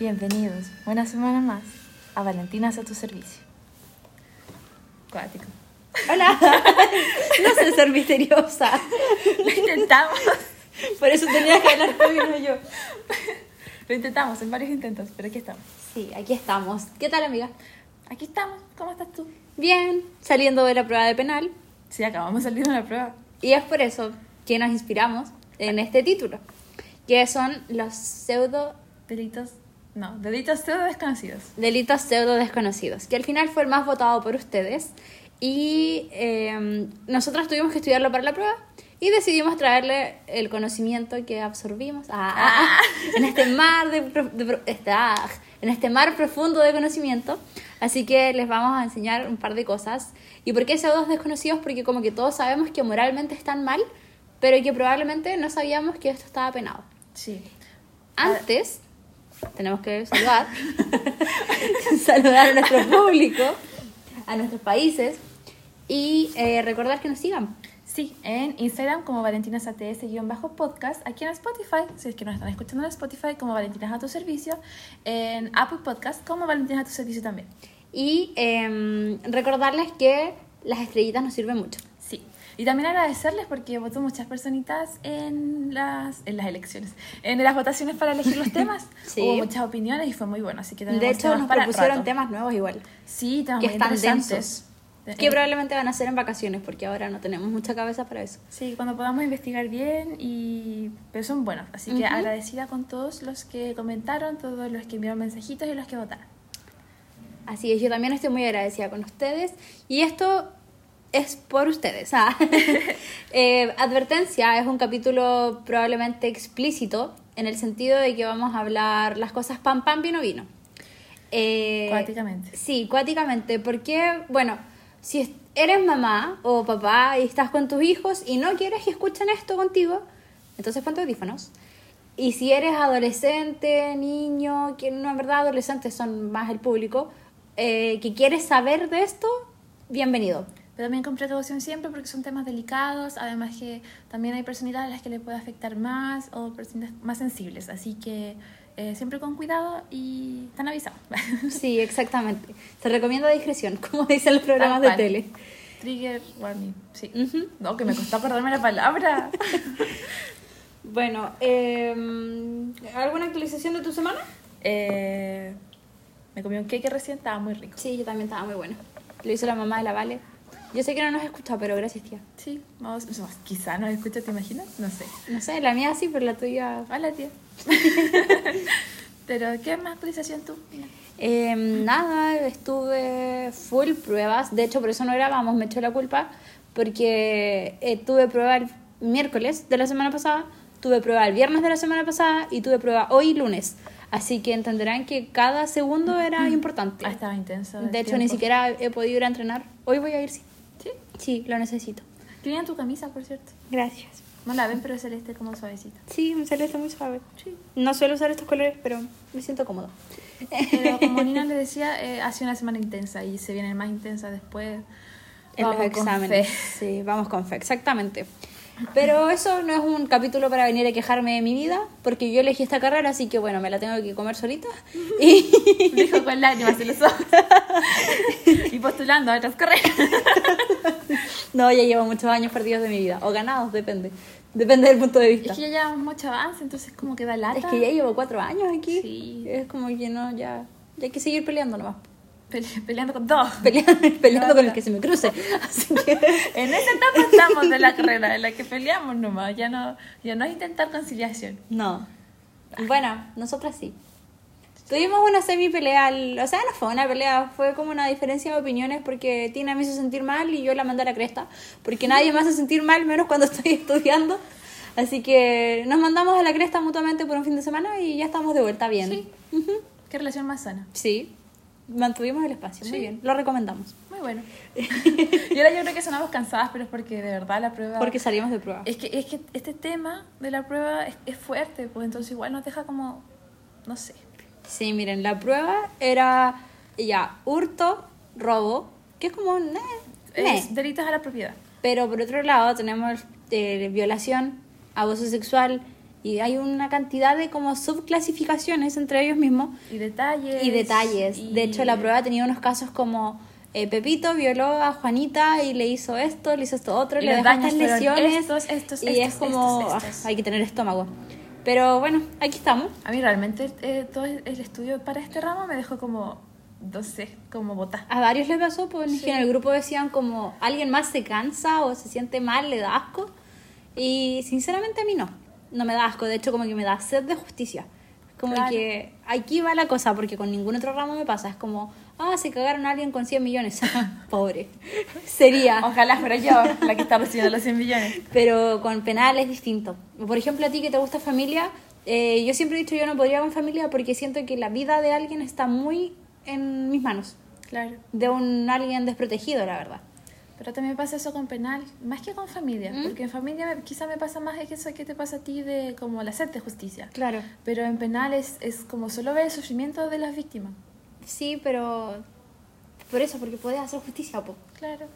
Bienvenidos una semana más a Valentinas a tu servicio. Cuático. Hola. no sé ser misteriosa. Lo intentamos. Por eso tenía que hablar no yo. Lo intentamos en varios intentos, pero aquí estamos. Sí, aquí estamos. ¿Qué tal, amiga? Aquí estamos. ¿Cómo estás tú? Bien, saliendo de la prueba de penal. Sí, acabamos de salir de la prueba. Y es por eso que nos inspiramos en este título, que son los pseudo Delitos. No, delitos pseudo desconocidos. delitos pseudo desconocidos, que al final fue el más votado por ustedes. Y eh, nosotros tuvimos que estudiarlo para la prueba y decidimos traerle el conocimiento que absorbimos ah, ah, ah, en este mar de, de este, ah, en este mar profundo de conocimiento. Así que les vamos a enseñar un par de cosas. ¿Y por qué pseudos desconocidos? Porque como que todos sabemos que moralmente están mal, pero que probablemente no sabíamos que esto estaba penado. Sí. Antes, tenemos que saludar, saludar a nuestro público, a nuestros países y eh, recordar que nos sigan. Sí, en Instagram como valentinasats-podcast, aquí en Spotify, si es que nos están escuchando en Spotify, como Valentinas a tu servicio, en Apple Podcast como Valentinas a tu servicio también. Y em, recordarles que las estrellitas nos sirven mucho. Y también agradecerles porque votó muchas personitas en las, en las elecciones, en las votaciones para elegir los temas. Sí. Hubo muchas opiniones y fue muy bueno, así que De hecho, nos propusieron rato. temas nuevos igual, Sí, temas que muy están interesantes. densos, Eh, que probablemente van a ser en vacaciones porque ahora no tenemos mucha cabeza para eso. Sí, cuando podamos investigar bien y... Pero son buenos, así que Ujú. agradecida con todos los que comentaron, todos los que enviaron mensajitos y los que votaron. Así es, yo también estoy muy agradecida con ustedes y esto es por ustedes. ah. Eh, advertencia, es un capítulo probablemente explícito en el sentido de que vamos a hablar las cosas pan pan vino vino. Eh, Cuáticamente. Sí, cuáticamente, porque, bueno, si es- eres mamá o papá y estás con tus hijos y no quieres que escuchen esto contigo, entonces ponte audífonos. Y si eres adolescente, niño, que no en verdad adolescentes son más el público, eh, que quieres saber de esto, bienvenido. Pero también con precaución siempre porque son temas delicados, además que también hay personitas a las que le puede afectar más o personas más sensibles, así que eh, siempre con cuidado y están avisados. Sí, exactamente. Se recomienda discreción, como dicen los programas de tele. Trigger warning, sí. Ujú. No, que me costó acordarme la palabra. Bueno, eh, ¿alguna actualización de tu semana? Eh, me comí un cake recién, estaba muy rico. Sí, yo también estaba muy buena. Lo hizo la mamá de la Vale. Yo sé que no nos escucha, pero gracias, tía. Sí, vamos, no, quizá nos escucha, ¿te imaginas? No sé. No sé, la mía sí, pero la tuya... Hola, tía. Pero, ¿qué más actualización tú? Eh, nada, estuve full pruebas. De hecho, por eso no grabamos, me echó la culpa. Porque eh, tuve prueba el miércoles de la semana pasada, tuve prueba el viernes de la semana pasada y tuve prueba hoy lunes. Así que entenderán que cada segundo era importante. Ah, estaba intenso. De hecho, ni siquiera he podido ir a entrenar. Hoy voy a ir, sí. Sí. Sí, lo necesito. Bien tu camisa, por cierto. Gracias. No la ven, pero es celeste como suavecita. Sí, un celeste muy suave. Sí. No suelo usar estos colores, pero me siento cómodo. Pero como Nina le decía, eh, ha sido una semana intensa y se viene más intensa después. En los Vamos con exámenes. fe. Sí, vamos con fe, exactamente. Pero eso no es un capítulo para venir a quejarme de mi vida, porque yo elegí esta carrera, así que bueno, me la tengo que comer solita. Y Dijo con lágrimas en los ojos. y postulando a otras carreras. no, ya llevo muchos años perdidos de mi vida, o ganados, depende. Depende del punto de vista. Es que ya llevamos mucho avance, entonces como que da lata. Es que ya llevo cuatro años aquí. Sí. Es como que no, ya, ya hay que seguir peleando nomás. Pele- peleando con dos. Peleando, peleando con el que se me cruce. Así que En esa etapa estamos de la carrera, en la que peleamos nomás. Ya no, ya no es intentar conciliación. No. Bueno, nosotras sí. Tuvimos una semi pelea, o sea, no fue una pelea, fue como una diferencia de opiniones porque Tina me hizo sentir mal y yo la mandé a la cresta, porque nadie me hace sentir mal, menos cuando estoy estudiando. Así que nos mandamos a la cresta mutuamente por un fin de semana y ya estamos de vuelta bien. Sí. Qué relación más sana. Sí, mantuvimos el espacio, muy bien, lo recomendamos. Muy bueno. y ahora yo creo que sonamos cansadas, pero es porque de verdad la prueba... Porque salimos de prueba. Es que, es que este tema de la prueba es, es fuerte, pues entonces igual nos deja como, no sé. Sí, miren, la prueba era ya hurto, robo, que es como. Es delitos a la propiedad. Pero por otro lado tenemos eh, violación, abuso sexual Y hay una cantidad de como subclasificaciones entre ellos mismos Y detalles. y detalles. y- De hecho, la prueba tenía unos casos como eh, Pepito violó a Juanita y le hizo esto, le hizo esto otro, Y le dejó estas lesiones. estos, estos, y estos, es como, ah, hay que tener estómago. Pero bueno, aquí estamos. A mí realmente eh, todo el estudio para este ramo me dejó como, no sé, como botar. A varios les pasó, pues Sí. en el grupo decían como alguien más se cansa o se siente mal, le da asco. Y sinceramente a mí no, no me da asco, de hecho como que me da sed de justicia. Como Claro. que aquí va la cosa, porque con ningún otro ramo me pasa. Es como, ah, se cagaron a alguien con 100 millones. Pobre. Sería. Ojalá fuera yo la que está recibiendo los 100 millones. Pero con penal es distinto. Por ejemplo, a ti que te gusta familia, eh, yo siempre he dicho yo no podría con familia porque siento que la vida de alguien está muy en mis manos. Claro. De un alguien desprotegido, la verdad. Pero también pasa eso con penal, más que con familia, ¿Mm? porque en familia quizá me pasa más eso que te pasa a ti de como la sed de justicia. Claro. Pero en penal es, es como solo ver el sufrimiento de las víctimas. Sí, pero por eso, porque puedes hacer justicia, po. Claro.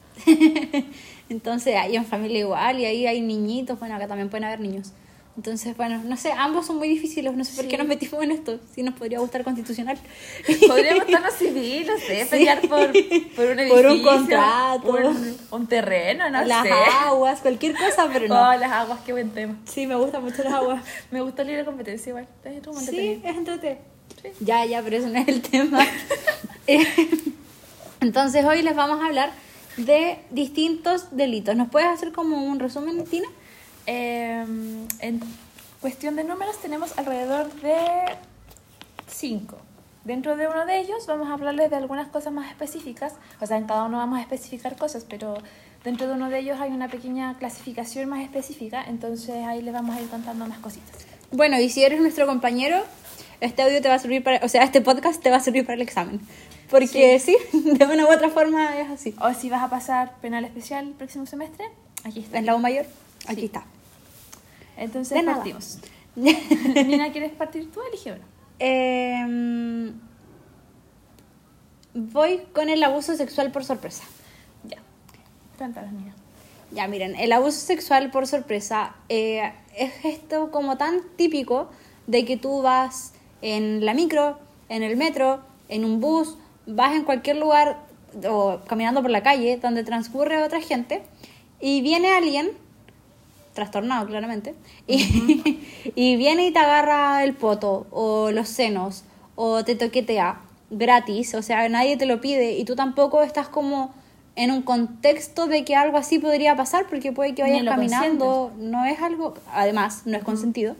Entonces, ahí en familia igual, y ahí hay niñitos, bueno, acá también pueden haber niños. Entonces, bueno, no sé, ambos son muy difíciles, no sé por qué nos metimos en esto, si nos podría gustar constitucional. Podríamos estarnos civil, no sé, pelear por, por un edificio. Por un contrato. Un, un terreno, no Las sé. aguas, cualquier cosa, pero no. Oh, las aguas, qué buen tema. Sí, me gustan mucho las aguas. Me gusta el libre competencia igual. Es Sí, es entretenido. Ya, ya, pero eso no es el tema. Eh, Entonces, hoy les vamos a hablar de distintos delitos. ¿Nos puedes hacer como un resumen, Tina? Eh, en cuestión de números tenemos alrededor de 5. Dentro de uno de ellos vamos a hablarles de algunas cosas más específicas, o sea, en cada uno vamos a especificar cosas, pero dentro de uno de ellos hay una pequeña clasificación más específica, entonces ahí les vamos a ir contando más cositas. Bueno, y si eres nuestro compañero, este audio te va a servir para, o sea, este podcast te va a servir para el examen. Porque sí, de una u otra forma es así. O si vas a pasar penal especial el próximo semestre, aquí está. ¿Es la U mayor? Aquí Sí. está. Entonces De nada. partimos. Nina, ¿quieres partir tú? Elige uno. Em, voy con el abuso sexual por sorpresa. Ya. Cuéntanos, Nina. Ya, miren, el abuso sexual por sorpresa eh, es esto como tan típico de que tú vas en la micro, en el metro, en un bus, vas en cualquier lugar o caminando por la calle donde transcurre otra gente y viene alguien, trastornado claramente, y, y viene y te agarra el poto o los senos o te toquetea gratis, o sea, nadie te lo pide y tú tampoco estás como en un contexto de que algo así podría pasar porque puede que vayas caminando, no es algo, además, no es consentido.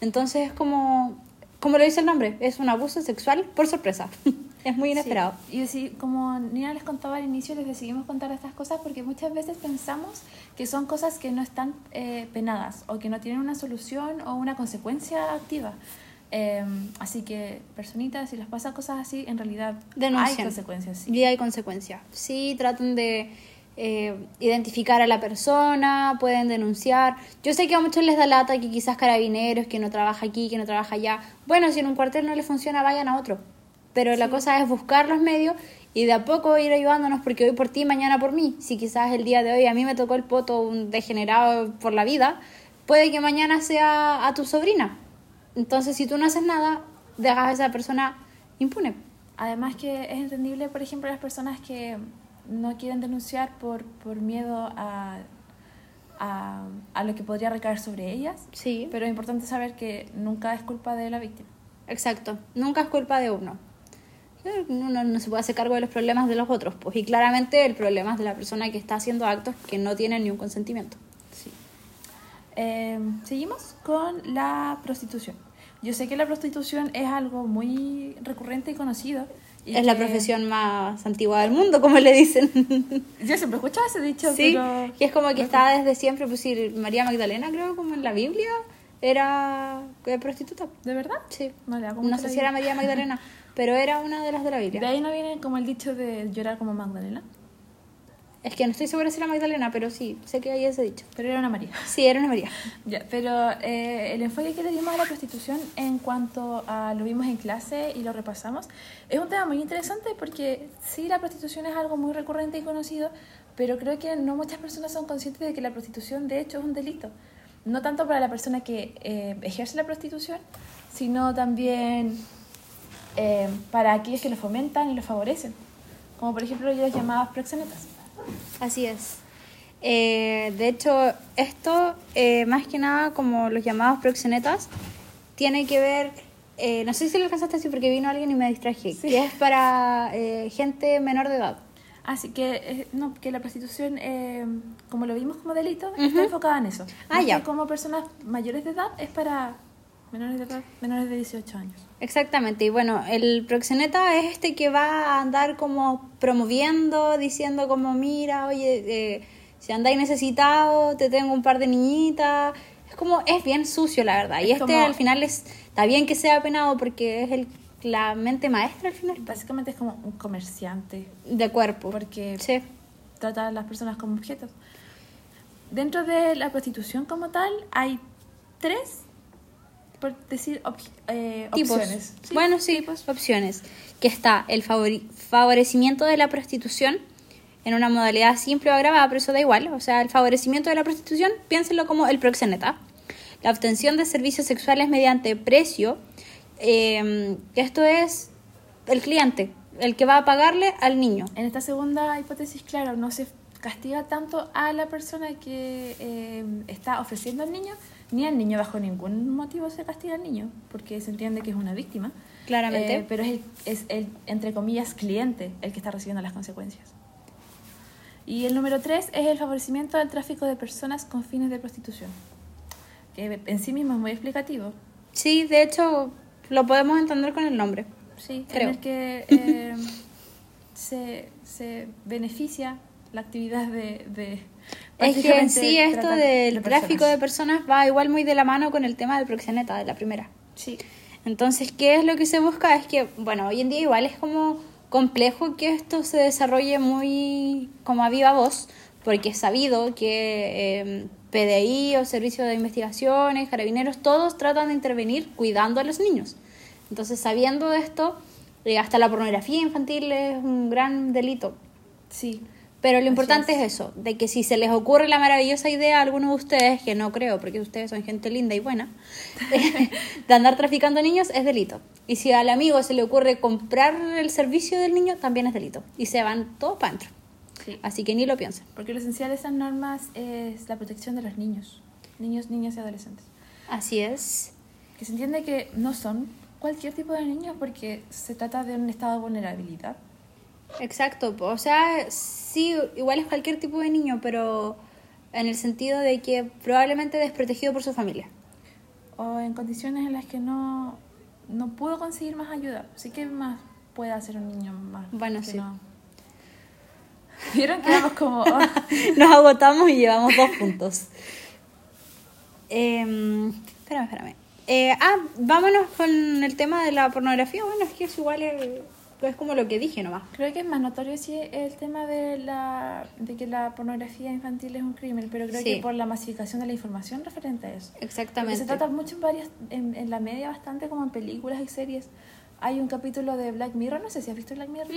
Entonces es como, como lo dice el nombre, es un abuso sexual por sorpresa. es muy inesperado. Sí. Y sí, como Nina les contaba al inicio, les decidimos contar estas cosas porque muchas veces pensamos que son cosas que no están eh, penadas o que no tienen una solución o una consecuencia activa. Eh, así que, personitas, si les pasa cosas así, en realidad hay Denuncian. consecuencias. Sí. Y hay consecuencias. Sí, tratan de eh, identificar a la persona, pueden denunciar. Yo sé que a muchos les da lata que quizás carabineros, que no trabaja aquí, que no trabaja allá. Bueno, si en un cuartel no les funciona, vayan a otro. Pero la cosa es buscar los medios y de a poco ir ayudándonos porque hoy por ti, mañana por mí. Si quizás el día de hoy a mí me tocó el poto un degenerado por la vida, puede que mañana sea a tu sobrina. Entonces, si tú no haces nada, dejas a esa persona impune. Además que es entendible, por ejemplo, las personas que no quieren denunciar por, por miedo a, a, a lo que podría recaer sobre ellas. Sí. Pero es importante saber que nunca es culpa de la víctima. Exacto, nunca es culpa de uno. Uno no se puede hacer cargo de los problemas de los otros, pues, y claramente el problema es de la persona que está haciendo actos que no tienen ni un consentimiento. Sí. Eh, seguimos con la prostitución. Yo sé que la prostitución es algo muy recurrente y conocido. y es la que- profesión más antigua del mundo, como le dicen. Yo siempre he escuchado ese dicho, sí, pero... y es como que está desde siempre, pues sí, María Magdalena, creo, como en la Biblia, era eh, prostituta. ¿De verdad? Sí. No, le hago No sé si era. María Magdalena, pero era una de las de la De Biblia. ahí no viene como el dicho de llorar como Magdalena, Es que no estoy segura si era Magdalena, pero sí, sé que hay ese dicho. pero era una María. Sí, era una María. Ya, pero eh, el enfoque que le dimos a la prostitución en cuanto a lo vimos en clase y lo repasamos es un tema muy interesante porque sí, la prostitución es algo muy recurrente y conocido, pero creo que no muchas personas son conscientes de que la prostitución de hecho es un delito. no tanto para la persona que eh, ejerce la prostitución, sino también eh, para aquellos que lo fomentan y lo favorecen, como por ejemplo los llamados proxenetas. Así es. Eh, de hecho, esto, eh, más que nada, como los llamados proxenetas, tiene que ver, eh, no sé si lo alcanzaste así porque vino alguien y me distraje, Sí. que es para eh, gente menor de edad. Así que, eh, no, que la prostitución, eh, como lo vimos como delito, Ujú. está enfocada en eso. Ah, ya. como personas mayores de edad es para menores de edad, menores de 18 años. Exactamente, y bueno, el proxeneta es este que va a andar como promoviendo, diciendo como, mira, oye, eh, si andáis necesitado, te tengo un par de niñitas. Es como, es bien sucio, la verdad. y Es este como- al final es, está bien que sea penado porque es el, la mente maestra al final Básicamente es como un comerciante, de cuerpo. porque Sí, trata a las personas como objetos. Dentro de la prostitución como tal, hay tres, por decir, op- eh, tipos. opciones. Sí, bueno, sí, tipos. opciones. Que está el favorecimiento de la prostitución en una modalidad simple o agravada, pero eso da igual. O sea, el favorecimiento de la prostitución, piénsenlo como el proxeneta. La obtención de servicios sexuales mediante precio, eh, esto es el cliente, el que va a pagarle al niño. En esta segunda hipótesis, claro, no se castiga tanto a la persona que eh, está ofreciendo al niño, ni al niño bajo ningún motivo se castiga al niño, porque se entiende que es una víctima. Claramente. Eh, pero es el, es el, entre comillas, cliente el que está recibiendo las consecuencias. Y el número tres es el favorecimiento del tráfico de personas con fines de prostitución, que en sí mismo es muy explicativo. Sí, de hecho, lo podemos entender con el nombre. Sí, Creo. en el que eh, se, se beneficia la actividad de... de Es que en sí esto del de tráfico de personas. personas va igual muy de la mano con el tema del proxeneta, de la primera. Sí, Entonces, ¿qué es lo que se busca? Es que, bueno, hoy en día igual es como complejo que esto se desarrolle muy como a viva voz, porque es sabido que eh, PDI o Servicio de Investigaciones, Carabineros, todos tratan de intervenir cuidando a los niños. Entonces, sabiendo de esto, eh, hasta la pornografía infantil es un gran delito. sí. Pero lo Así importante es. es. eso, de que si se les ocurre la maravillosa idea a alguno de ustedes, que no creo, porque ustedes son gente linda y buena, de andar traficando niños, es delito. Y si al amigo se le ocurre comprar el servicio del niño, también es delito. Y se van todos para adentro. sí. Así que ni lo piensen. Porque lo esencial de esas normas es la protección de los niños, niños, niñas y adolescentes. Así es. Que se entiende que no son cualquier tipo de niños porque se trata de un estado de vulnerabilidad. Exacto. O sea, sí, igual es cualquier tipo de niño, pero en el sentido de que probablemente desprotegido por su familia. O en condiciones en las que no, no pudo conseguir más ayuda. Así que más puede hacer un niño más. Bueno, que sí. no. Vieron que éramos como... oh, Nos agotamos y llevamos dos puntos. Eh, espérame, espérame. Eh, ah, vámonos con el tema de la pornografía. Bueno, es que es igual, eh, es como lo que dije nomás. Creo que es más notorio si el tema de la de que la pornografía infantil es un crimen, pero creo Sí. que por la masificación de la información referente a eso. Porque Exactamente. se trata mucho en varias, en, en la media bastante como en películas y series. Hay un capítulo de Black Mirror, no sé si has visto Black Mirror.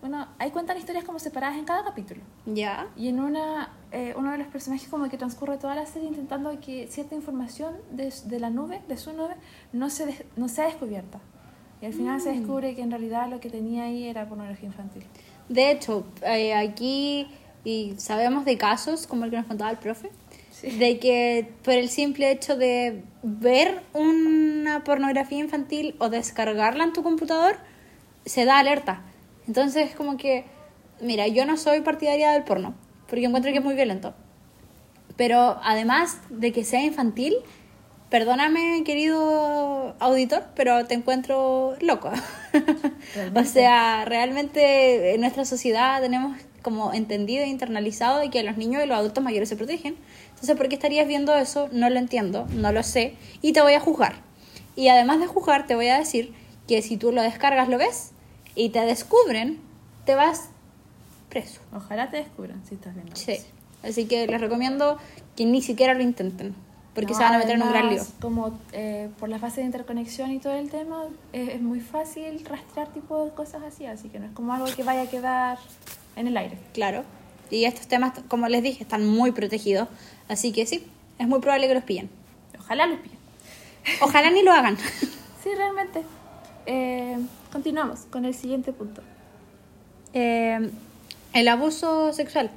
Bueno, ahí cuentan historias como separadas en cada capítulo. Ya. Y en una, eh, uno de los personajes como que transcurre toda la serie intentando que cierta información de, de la nube, de su nube, no, se des- no sea descubierta. Y al final Mm. se descubre que en realidad lo que tenía ahí era pornografía infantil. De hecho, eh, aquí y sabemos de casos, como el que nos contaba el profe, Sí. de que por el simple hecho de ver una pornografía infantil o descargarla en tu computador, se da alerta. Entonces, como que, mira, yo no soy partidaria del porno, porque encuentro que es muy violento. Pero además de que sea infantil, perdóname, querido auditor, pero te encuentro loco. o sea, realmente en nuestra sociedad tenemos como entendido e internalizado de que los niños y los adultos mayores se protegen. Entonces, ¿por qué estarías viendo eso? No lo entiendo, no lo sé, y te voy a juzgar. Y además de juzgar, te voy a decir que si tú lo descargas, lo ves, y te descubren, te vas preso. Ojalá te descubran si estás viendo. Sí. Así que les recomiendo que ni siquiera lo intenten, porque No, se van a meter en un gran lío. además, Como eh, por la fase de interconexión y todo el tema, eh, es muy fácil rastrear tipo de cosas así, así que no es como algo que vaya a quedar en el aire. Claro. Y estos temas, como les dije, están muy protegidos. Así que sí, es muy probable que los pillen. Ojalá los pillen. Ojalá ni lo hagan. Sí, realmente. Eh, continuamos con el siguiente punto. Eh, el abuso sexual.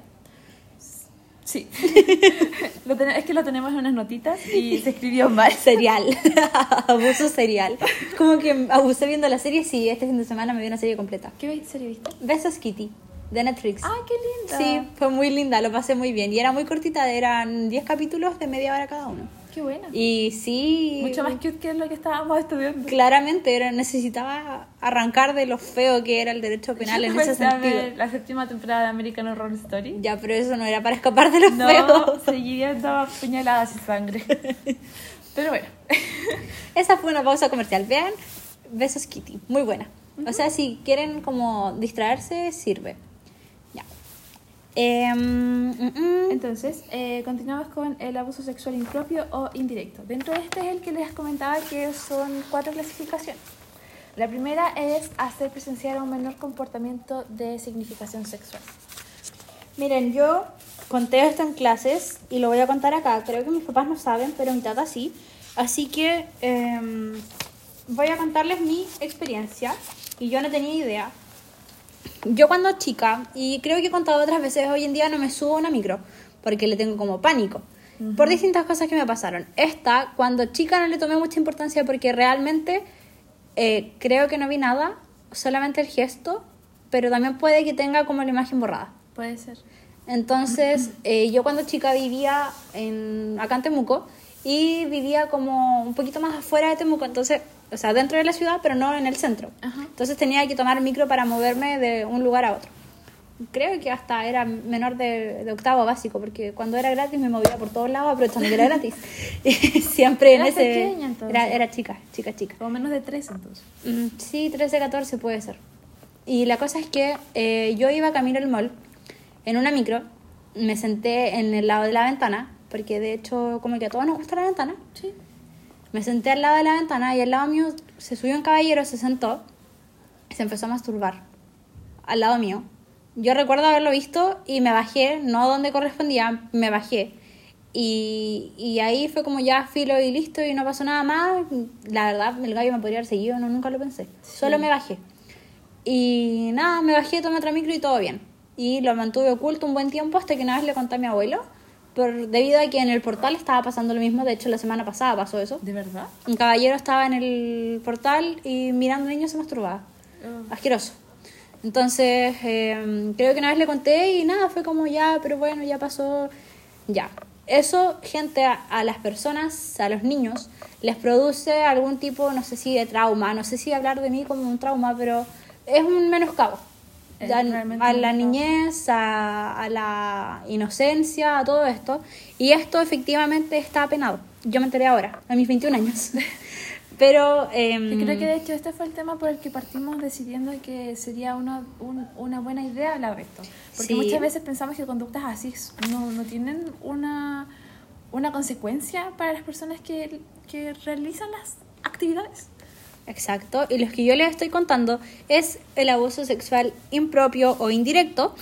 Sí. Lo ten- es que lo tenemos en unas notitas y se escribió mal. Serial. abuso serial. Como que abusé viendo la serie, sí, este fin de semana me vi una serie completa. ¿Qué serie viste? Besos Kitty, de Netflix. ¡Ay, qué linda! Sí, fue muy linda, lo pasé muy bien. Y era muy cortita, eran 10 capítulos de media hora cada uno. Qué buena. Y sí. Mucho más cute que lo que estábamos estudiando. Claramente era, necesitaba arrancar de lo feo que era el derecho penal en ese sentido. la séptima temporada de American Horror Story. Ya, pero eso no era para escapar de lo No, feo. seguía andaba puñaladas y sangre. Pero bueno. Esa fue una pausa comercial. Vean, Besos Kitty, muy buena. O sea, si quieren como distraerse, sirve. Em, mm, mm. Entonces, eh, continuamos con el abuso sexual impropio o indirecto. Dentro de este es el que les comentaba que son cuatro clasificaciones. La primera es hacer presenciar a un menor comportamiento de significación sexual. Miren, yo conté esto en clases y lo voy a contar acá. Creo que mis papás no saben, pero mi tata sí. Así que em, voy a contarles mi experiencia y yo no tenía idea. Yo cuando chica, y creo que he contado otras veces, hoy en día no me subo a una micro porque le tengo como pánico. Por distintas cosas que me pasaron. Esta, cuando chica no le tomé mucha importancia porque realmente eh, creo que no vi nada, solamente el gesto, pero también puede que tenga como la imagen borrada. Puede ser. Entonces, eh, yo cuando chica vivía en, acá en Temuco y vivía como un poquito más afuera de Temuco, entonces, o sea, dentro de la ciudad, pero no en el centro. Ajá. Entonces tenía que tomar micro para moverme de un lugar a otro. Creo que hasta era menor de, de octavo básico, porque cuando era gratis me movía por todos lados aprovechando que era gratis. Y siempre en ese... pequeña, entonces. Era, era chica, chica, chica. Como menos de tres entonces. Mm, Sí, 13, 14 puede ser. Y la cosa es que eh, yo iba camino al mall en una micro, me senté en el lado de la ventana, porque de hecho como que a todos nos gusta la ventana. Sí. Me senté al lado de la ventana y al lado mío se subió un caballero, se sentó y se empezó a masturbar al lado mío. Yo recuerdo haberlo visto y me bajé, no donde correspondía, me bajé. Y, y ahí fue como ya filo y listo y no pasó nada más. La verdad, el gallo me podría haber seguido, no, nunca lo pensé. Solo me bajé. Y nada, me bajé, tomé otra micro y todo bien. Y lo mantuve oculto un buen tiempo hasta que una vez le conté a mi abuelo, por, debido a que en el portal estaba pasando lo mismo. De hecho, la semana pasada pasó eso. ¿De verdad? Un caballero estaba en el portal y mirando a un niño se masturbaba. Oh. Asqueroso. Entonces, eh, creo que una vez le conté y nada, fue como ya, pero bueno, ya pasó. Ya. Eso, gente, a, a las personas, a los niños, les produce algún tipo, no sé si de trauma, no sé si hablar de mí como un trauma, pero es un menoscabo. A un la niñez, a, a la inocencia, a todo esto. Y esto efectivamente está penado. Yo me enteré ahora, a mis 21 años. Pero... Yo creo que de hecho este fue el tema por el que partimos decidiendo que sería una, un- una buena idea hablar de esto. Porque Sí. muchas veces pensamos que conductas así no, no tienen una, una consecuencia para las personas que, que realizan las actividades. Exacto, y los que yo les estoy contando es el abuso sexual impropio o indirecto,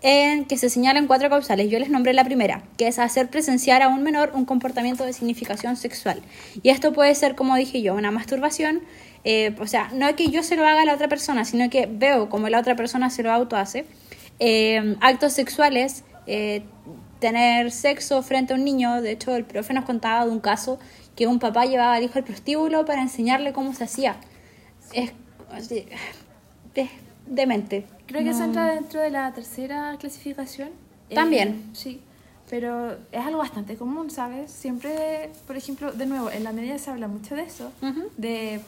en que se señalan cuatro causales. Yo les nombré la primera, que es hacer presenciar a un menor un comportamiento de significación sexual. Y esto puede ser, como dije yo, una masturbación, eh, o sea, no que yo se lo haga a la otra persona, sino que veo como la otra persona se lo autohace. Eh, actos sexuales, eh, tener sexo frente a un niño. De hecho, el profe nos contaba de un caso que un papá llevaba al hijo al prostíbulo para enseñarle cómo se hacía. Es, es demente. Creo que eso entra dentro de la tercera clasificación. Eh, También. sí, pero es algo bastante común, ¿sabes? Siempre, por ejemplo, de nuevo, en la media se habla mucho de eso, de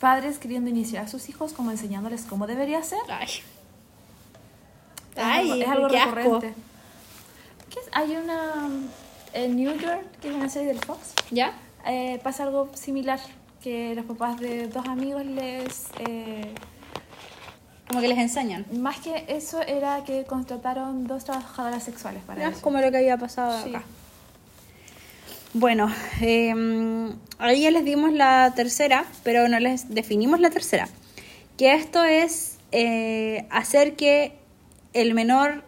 padres queriendo iniciar a sus hijos como enseñándoles cómo debería ser. Ay. Es algo- Ay, es algo qué asco. recurrente. ¿Qué es? Hay una en New York, que es una serie del Fox, ¿Ya? Eh, pasa algo similar, que los papás de dos amigos les... eh, Como que les enseñan. más que eso era que contrataron dos trabajadoras sexuales para Ya, eso. Como lo que había pasado Sí. acá. Bueno, eh, ahí ya les dimos la tercera, pero no les definimos la tercera. Que esto es eh, hacer que el menor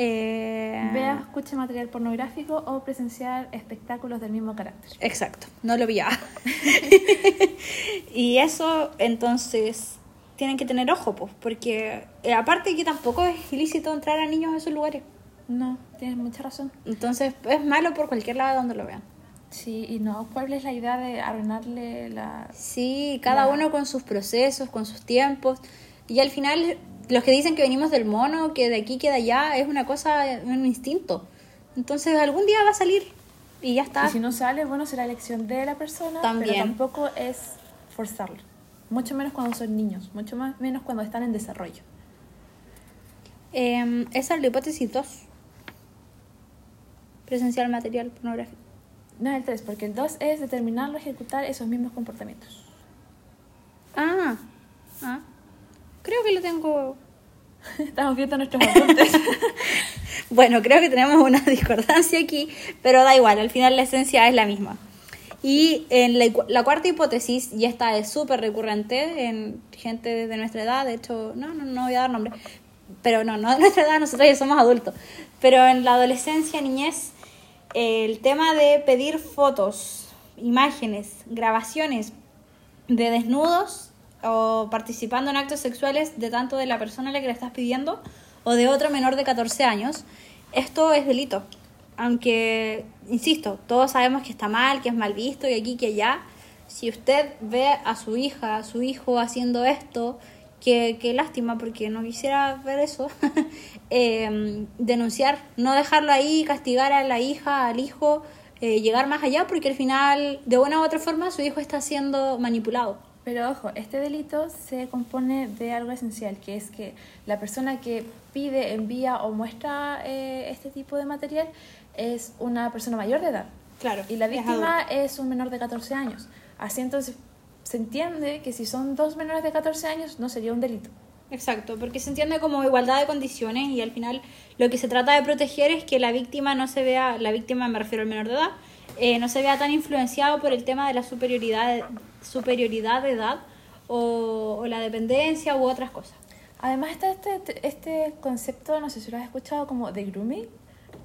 Eh, Vea, escuche material pornográfico o presenciar espectáculos del mismo carácter. Exacto, no lo pillaba. y eso, entonces, tienen que tener ojo, pues, porque eh, aparte que tampoco es ilícito entrar a niños a esos lugares. No, tienes mucha razón. Entonces, es malo por cualquier lado donde lo vean. Sí, y no, ¿cuál es la idea de arruinarle la... Sí, cada La- uno con sus procesos, con sus tiempos. Y al final, los que dicen que venimos del mono, que de aquí, que de allá, es una cosa, un instinto. Entonces, algún día va a salir y ya está. Y si no sale, bueno, será elección de la persona, También. pero tampoco es forzarlo. Mucho menos cuando son niños, mucho más menos cuando están en desarrollo. Eh, esa es la hipótesis 2. Presencial material pornográfico. No es el 3, porque el 2 es determinarlo, ejecutar esos mismos comportamientos. Ah, ah. Creo que lo tengo. Estamos viendo nuestros apuntes. Bueno, creo que tenemos una discordancia aquí, pero da igual, al final la esencia es la misma. Y en la, la cuarta hipótesis, y esta es súper recurrente en gente de nuestra edad, de hecho, no, no, no voy a dar nombre, pero no, no de nuestra edad, nosotros ya somos adultos, pero en la adolescencia, niñez, el tema de pedir fotos, imágenes, grabaciones de desnudos o participando en actos sexuales de tanto de la persona a la que le estás pidiendo o de otro menor de 14 años, esto es delito. Aunque, insisto, todos sabemos que está mal, que es mal visto, y aquí, que allá. Si usted ve a su hija, a su hijo haciendo esto, que, que lástima, porque no quisiera ver eso, eh, denunciar, no dejarlo ahí, castigar a la hija, al hijo, eh, llegar más allá, porque al final, de una u otra forma, su hijo está siendo manipulado. Pero ojo, este delito se compone de algo esencial, que es que la persona que pide, envía o muestra eh, este tipo de material es una persona mayor de edad. Claro. Y la es víctima adulto. es un menor de 14 años. Así entonces se entiende que si son dos menores de 14 años no sería un delito. Exacto, porque se entiende como igualdad de condiciones y al final lo que se trata de proteger es que la víctima no se vea, la víctima me refiero al menor de edad, eh, no se vea tan influenciado por el tema de la superioridad, superioridad de edad o, o la dependencia u otras cosas. Además está este, este concepto, no sé si lo has escuchado, como de grooming,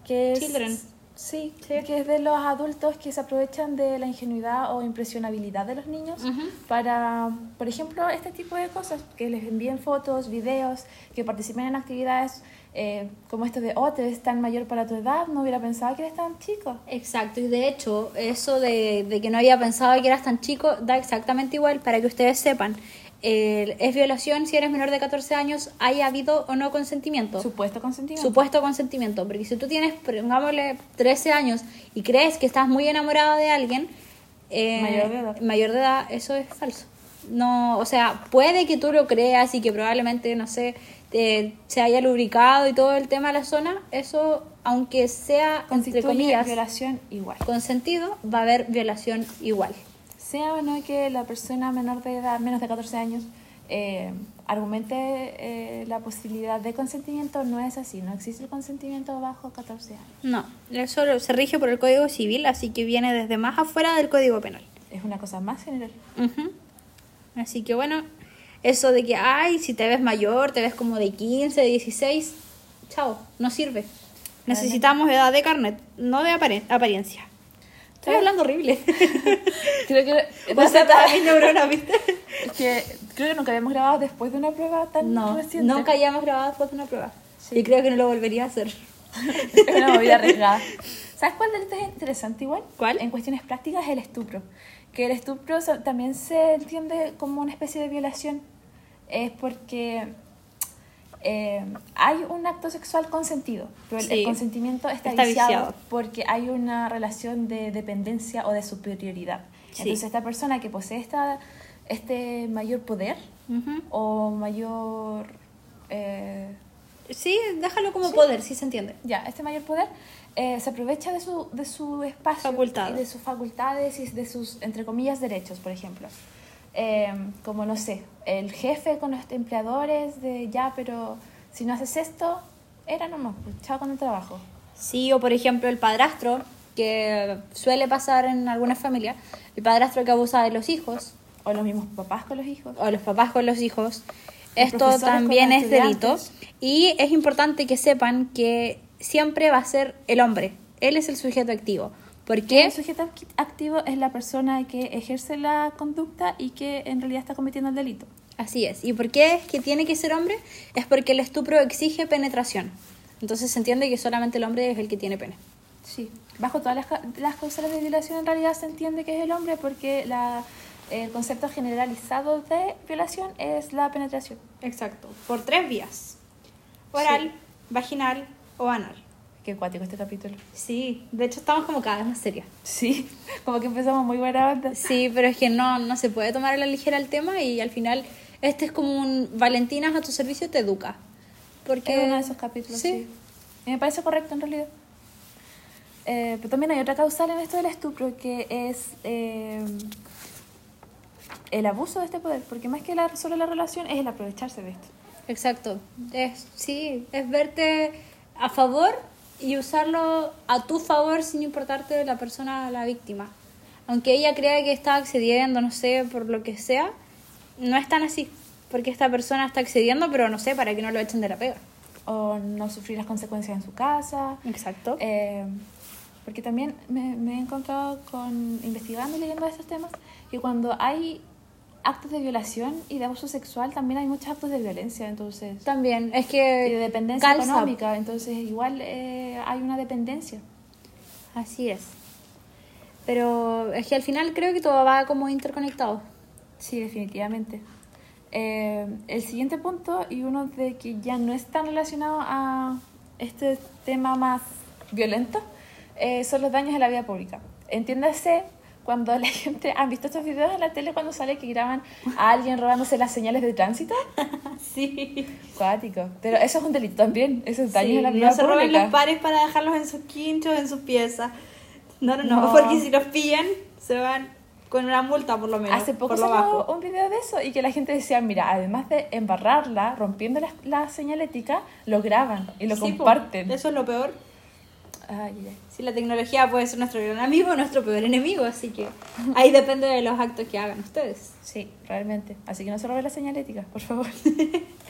que es... Children. Sí, Sí. que es de los adultos que se aprovechan de la ingenuidad o impresionabilidad de los niños para, por ejemplo, este tipo de cosas, que les envíen fotos, videos, que participen en actividades eh, como esto de, oh, te ves tan mayor para tu edad, no hubiera pensado que eres tan chico. Exacto, y de hecho, eso de, de que no había pensado que eras tan chico da exactamente igual para que ustedes sepan. Eh, es violación si eres menor de 14 años, haya habido o no consentimiento. Supuesto consentimiento. Supuesto consentimiento, porque si tú tienes, pongámosle, 13 años y crees que estás muy enamorado de alguien eh, Mayor de edad. mayor de edad, eso es falso. No, o sea, puede que tú lo creas y que probablemente, no sé, te- se haya lubricado y todo el tema de la zona, eso, aunque sea, entre comillas, violación igual. consentido, va a haber violación igual. Sea o no que la persona menor de edad, menos de 14 años, eh, argumente eh, la posibilidad de consentimiento, no es así. No existe el consentimiento bajo 14 años. No, eso se rige por el Código Civil, así que viene desde más afuera del Código Penal. Es una cosa más general. Ujú. Así que bueno, eso de que, ay, si te ves mayor, te ves como de 15, de 16, chao, no sirve. Necesitamos edad de carnet, no de apariencia. Estoy hablando horrible. Creo que, sea, todas mis neuronas, ¿viste? es que creo que nunca habíamos grabado después de una prueba tan No, reciente. nunca hayamos grabado después de una prueba. Sí. Y creo que no lo volvería a hacer. Es una movida arriesgada. ¿Sabes cuál delito es interesante igual? ¿Cuál? En cuestiones prácticas, el estupro. Que el estupro también se entiende como una especie de violación. Es porque eh, hay un acto sexual consentido, pero el- consentimiento está, Está viciado, viciado. porque hay una relación de dependencia o de superioridad. Sí. Entonces esta persona que posee esta, este mayor poder o mayor... eh, Sí, déjalo como poder, sí se entiende. ya, este mayor poder eh, se aprovecha de su, de su espacio Facultades. y de sus facultades y de sus, entre comillas, derechos, por ejemplo. Eh, como, no sé, el jefe con los empleadores de ya, pero si no haces esto, era nomás, pues, chao con el trabajo. Sí, o por ejemplo el padrastro, que suele pasar en algunas familias, el padrastro que abusa de los hijos, O los mismos papás con los hijos. o los papás con los hijos. Esto también es delito. Y es importante que sepan que siempre va a ser el hombre. Él es el sujeto activo. ¿Por El sujeto acti- activo es la persona que ejerce la conducta y que en realidad está cometiendo el delito. Así es. ¿Y por qué es que tiene que ser hombre? Es porque el estupro exige penetración. Entonces se entiende que solamente el hombre es el que tiene pene. Sí. Bajo todas las, las causales de violación en realidad se entiende que es el hombre porque la, el concepto generalizado de violación es la penetración. Exacto. Por tres vías. Oral, Sí. vaginal o anal. Qué cuático este capítulo. Sí, de hecho estamos como cada vez más serias. Sí, como que empezamos muy buena onda. Sí, pero es que no, no se puede tomar a la ligera el tema y al final este es como un Valentinas a tu servicio te educa. Porque Es uno de esos capítulos, sí. Y me parece correcto en realidad. Eh, pero también hay otra causal en esto del estupro que es eh, el abuso de este poder, porque más que la, solo la relación es el aprovecharse de esto. Exacto. Es, sí, es verte a favor y usarlo a tu favor sin importarte la persona, la víctima. Aunque ella crea que está accediendo, no sé, por lo que sea, no es tan así. Porque esta persona está accediendo, pero no sé, para que no lo echen de la pega. O no sufrir las consecuencias en su casa. Exacto. Eh, porque también me, me he encontrado con, investigando y leyendo estos temas, que cuando hay actos de violación y de abuso sexual, también hay muchos actos de violencia, entonces... También, es y que... de dependencia calza. económica, entonces igual eh, hay una dependencia. Así es. Pero es que al final creo que todo va como interconectado. Sí, definitivamente. Eh, el siguiente punto, y uno de que ya no es tan relacionado a este tema más violento, eh, son los daños a la vida pública. Entiéndase cuando la gente... ¿Han visto estos videos en la tele cuando sale que graban a alguien robándose las señales de tránsito? Sí. Cuático. Pero eso es un delito también, eso es daños a la vida no se roben pública. los pares para dejarlos en sus quinchos, en sus piezas. No, no, no, No. porque si los pillan, se van con una multa por lo menos. Hace poco salió un video de eso y que la gente decía, mira, además de embarrarla, rompiendo la, la señalética, lo graban y lo Sí, po, comparten. Eso es lo peor. Ay, ay. Si la tecnología puede ser nuestro gran amigo o nuestro peor enemigo, así que ahí depende de los actos que hagan ustedes. Sí, realmente. Así que no se robe la señalética, por favor.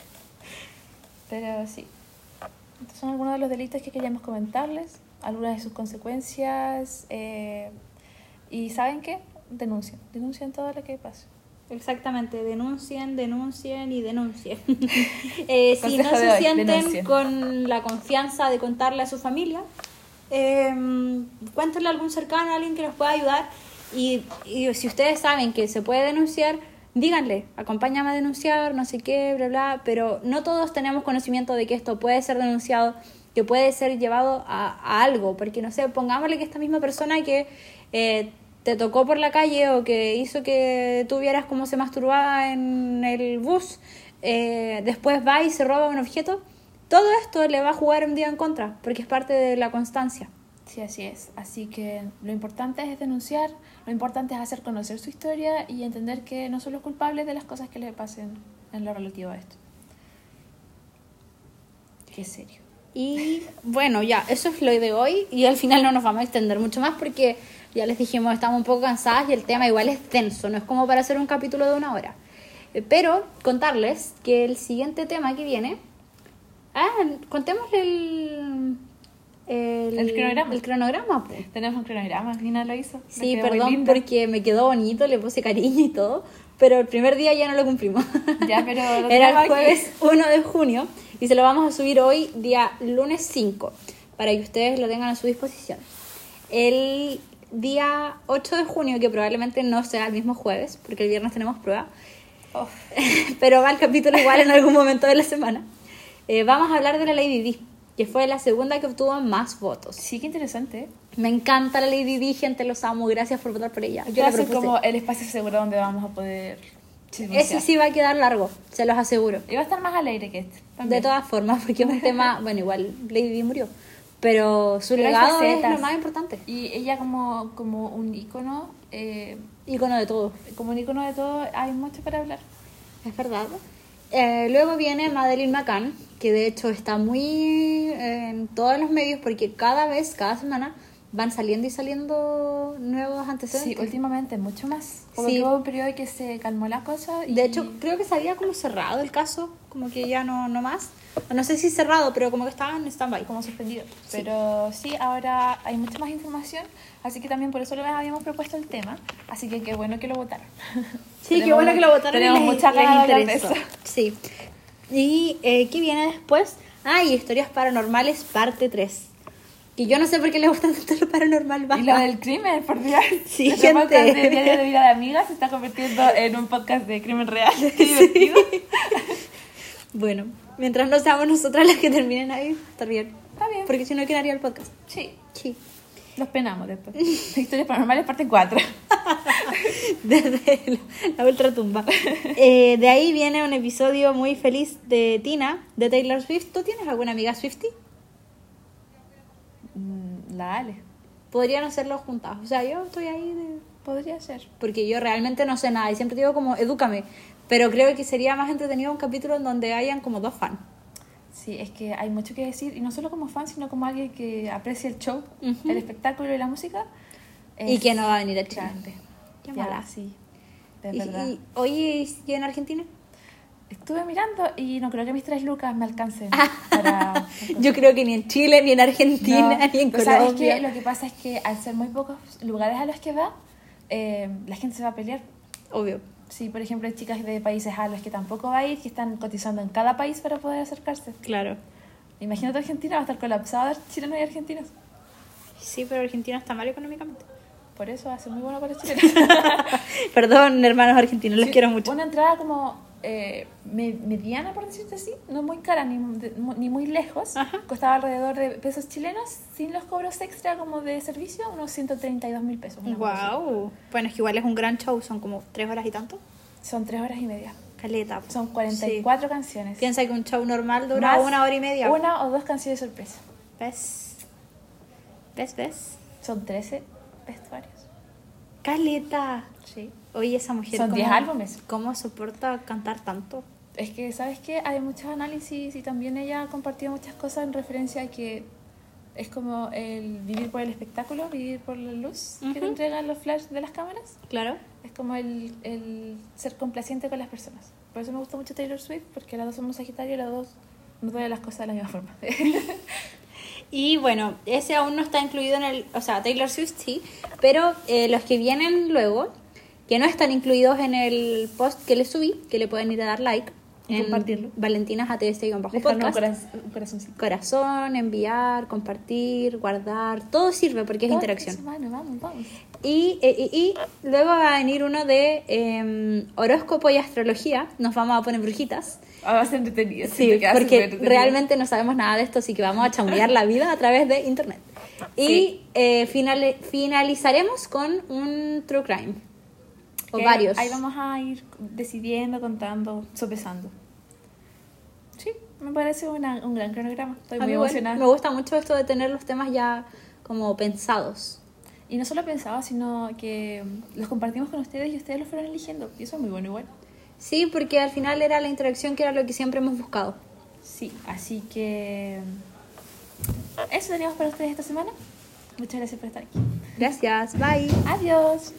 Pero sí. Estos son algunos de los delitos que queríamos comentarles, algunas de sus consecuencias. eh, y ¿saben qué? Denuncien. Denuncien todo lo que pasa. Exactamente, denuncien, denuncien y denuncien. Eh, si no se hoy, sienten denuncien. con la confianza de contarle a su familia, eh, cuéntenle a algún cercano, a alguien que los pueda ayudar. Y, y si ustedes saben que se puede denunciar, díganle, acompáñame a denunciar, no sé qué, bla, bla. Pero no todos tenemos conocimiento de que esto puede ser denunciado, que puede ser llevado a, a algo. Porque, no sé, pongámosle que esta misma persona que eh, te tocó por la calle o que hizo que tú vieras cómo se masturbaba en el bus, eh, después va y se roba un objeto, todo esto le va a jugar un día en contra, porque es parte de la constancia. Sí, así es. Así que lo importante es denunciar, lo importante es hacer conocer su historia y entender que no son los culpables de las cosas que le pasen en lo relativo a esto. Qué serio. Y bueno, ya, eso es lo de hoy y al final no nos vamos a extender mucho más porque ya les dijimos, estamos un poco cansadas y el tema igual es denso, no es como para hacer un capítulo de una hora. Eh, Pero contarles que el siguiente tema que viene... Ah, contémosle el... El, El cronograma. El cronograma, pues. Tenemos un cronograma, Nina lo hizo. Sí, perdón porque me quedó bonito, le puse cariño y todo, pero el primer día ya no lo cumplimos. Ya, pero Era el jueves 1 de junio y se lo vamos a subir hoy, día lunes 5, para que ustedes lo tengan a su disposición. El día 8 de junio, que probablemente no sea el mismo jueves, porque el viernes tenemos prueba, Oh, pero va el capítulo igual en algún momento de la semana, eh, vamos a hablar de la Lady Di, que fue la segunda que obtuvo más votos. sí, qué interesante. Me encanta la Lady Di, gente, los amo, gracias por votar por ella. Yo la propuse. como el espacio seguro donde vamos a poder. Ese sí va a quedar largo, se los aseguro. Y va a estar más alegre que este. De también. todas formas, porque es un tema, bueno, igual Lady Di murió, pero su Pero legado es lo más importante. Y ella como, como un ícono, eh, Ícono de todo, como un ícono de todo, hay mucho para hablar. es verdad. Eh, luego viene Madeline McCann, que de hecho está muy en todos los medios porque cada vez, cada semana, van saliendo y saliendo nuevos Sí, antecedentes. últimamente mucho más. Como Sí. que hubo un periodo que se calmó la cosa. Y... De hecho, creo que se había como cerrado el caso, como que ya no, no más. No sé si cerrado, pero como que estaba en stand-by. como suspendido. Pero sí, ahora hay mucha más información, así que también por eso le habíamos propuesto el tema. Así que qué bueno que lo votaron. Sí, qué Tenemos- bueno que lo votaron. y Tenemos les- muchas les ganas de eso. Sí. ¿Y eh, qué viene después? Ah, y Historias Paranormales, parte 3. Que yo no sé por qué le gusta tanto lo paranormal. Y basta. lo del crimen, por Dios. Sí, Nuestro gente. podcast de Diario de Vida de Amigas se está convirtiendo en un podcast de crimen real. Qué divertido. Bueno, mientras no seamos nosotras las que terminen ahí, está bien. Está bien. Porque si no, ¿quién haría el podcast? Sí, Sí. los penamos después. Historias paranormales, parte 4. Desde la, la ultratumba. Eh, de ahí viene un episodio muy feliz de Tina, de Taylor Swift. ¿Tú tienes alguna amiga Swiftie? Mm, La Ale. Podrían hacerlo juntas. O sea, yo estoy ahí de... Podría ser. Porque yo realmente no sé nada y siempre digo como, edúcame. Pero creo que sería más entretenido un capítulo en donde hayan como dos fans. Sí, es que hay mucho que decir, y no solo como fan, sino como alguien que aprecia el show, Ujú. el espectáculo y la música. Y que no va a venir a Chile. Qué mala. sí, de Y, verdad. y, oye, ¿y en Argentina? Estuve mirando y no creo que mis tres lucas me alcancen para... Yo creo que ni en Chile, ni en Argentina, No, ni en pero ¿sabes Colombia. qué? Lo que pasa es que al ser muy pocos lugares a los que va, eh, la gente se va a pelear. Obvio. Sí, por ejemplo, hay chicas de países a los que tampoco va a ir, que están cotizando en cada país para poder acercarse. Claro. Imagínate Argentina, va a estar colapsada chilenos y argentinos. Sí, pero Argentina está mal económicamente. Por eso va a ser muy bueno para los chilenos. Perdón, hermanos argentinos, los Sí, quiero mucho. Una entrada como eh, me- mediana, por decirte así, no muy cara ni, de- ni muy lejos. Ajá. Costaba alrededor de pesos chilenos, sin los cobros extra como de servicio, unos 132 mil pesos. Wow. Bueno, es que igual es un gran show, son como tres horas y tanto. Son tres horas y media. Caleta. Son 44 canciones. Piensa que un show normal dura Más una hora y media. Una o dos canciones sorpresa. ¿Ves? ¿Ves? ¿Ves? Son 13 vestuarios. Caleta. Sí. Oye, esa mujer. Son ¿cómo- 10 álbumes. ¿Cómo soporta cantar tanto? Es que, ¿sabes qué? Hay muchos análisis y también ella ha compartido muchas cosas en referencia a que es como el vivir por el espectáculo, vivir por la luz que te entregan los flash de las cámaras. Claro. Es como el, el ser complaciente con las personas. Por eso me gusta mucho Taylor Swift, porque las dos somos Sagitario y las dos nos duelen las cosas de la misma forma. Y bueno, ese aún no está incluido en el. O sea, Taylor Swift sí. Pero eh, los que vienen luego, que no están incluidos en el post que le subí, que le pueden ir a dar like. Y en compartirlo. Valentinas ATS bajo un, corazón. Corazón, enviar, compartir, guardar, todo sirve porque es Todo interacción. vamos, vamos. Y, eh, y, y luego va a venir uno de eh, horóscopo y astrología. Nos vamos a poner brujitas. Ah, va a ser entretenido. Sí, porque entretenido. realmente no sabemos nada de esto, así que vamos a chamullar la vida a través de internet. Y Sí. eh, finale- finalizaremos con un true crime. O Que varios. Ahí vamos a ir decidiendo, contando, sopesando. Sí, me parece una- un gran cronograma. Estoy A muy mí igual emocionada. Me gusta mucho esto de tener los temas ya como pensados. Y no solo pensaba, sino que los compartimos con ustedes y ustedes los fueron eligiendo. Y eso es muy bueno igual. Sí, porque al final era la interacción que era lo que siempre hemos buscado. Sí, así que eso teníamos para ustedes esta semana. Muchas gracias por estar aquí. Gracias, bye. Adiós.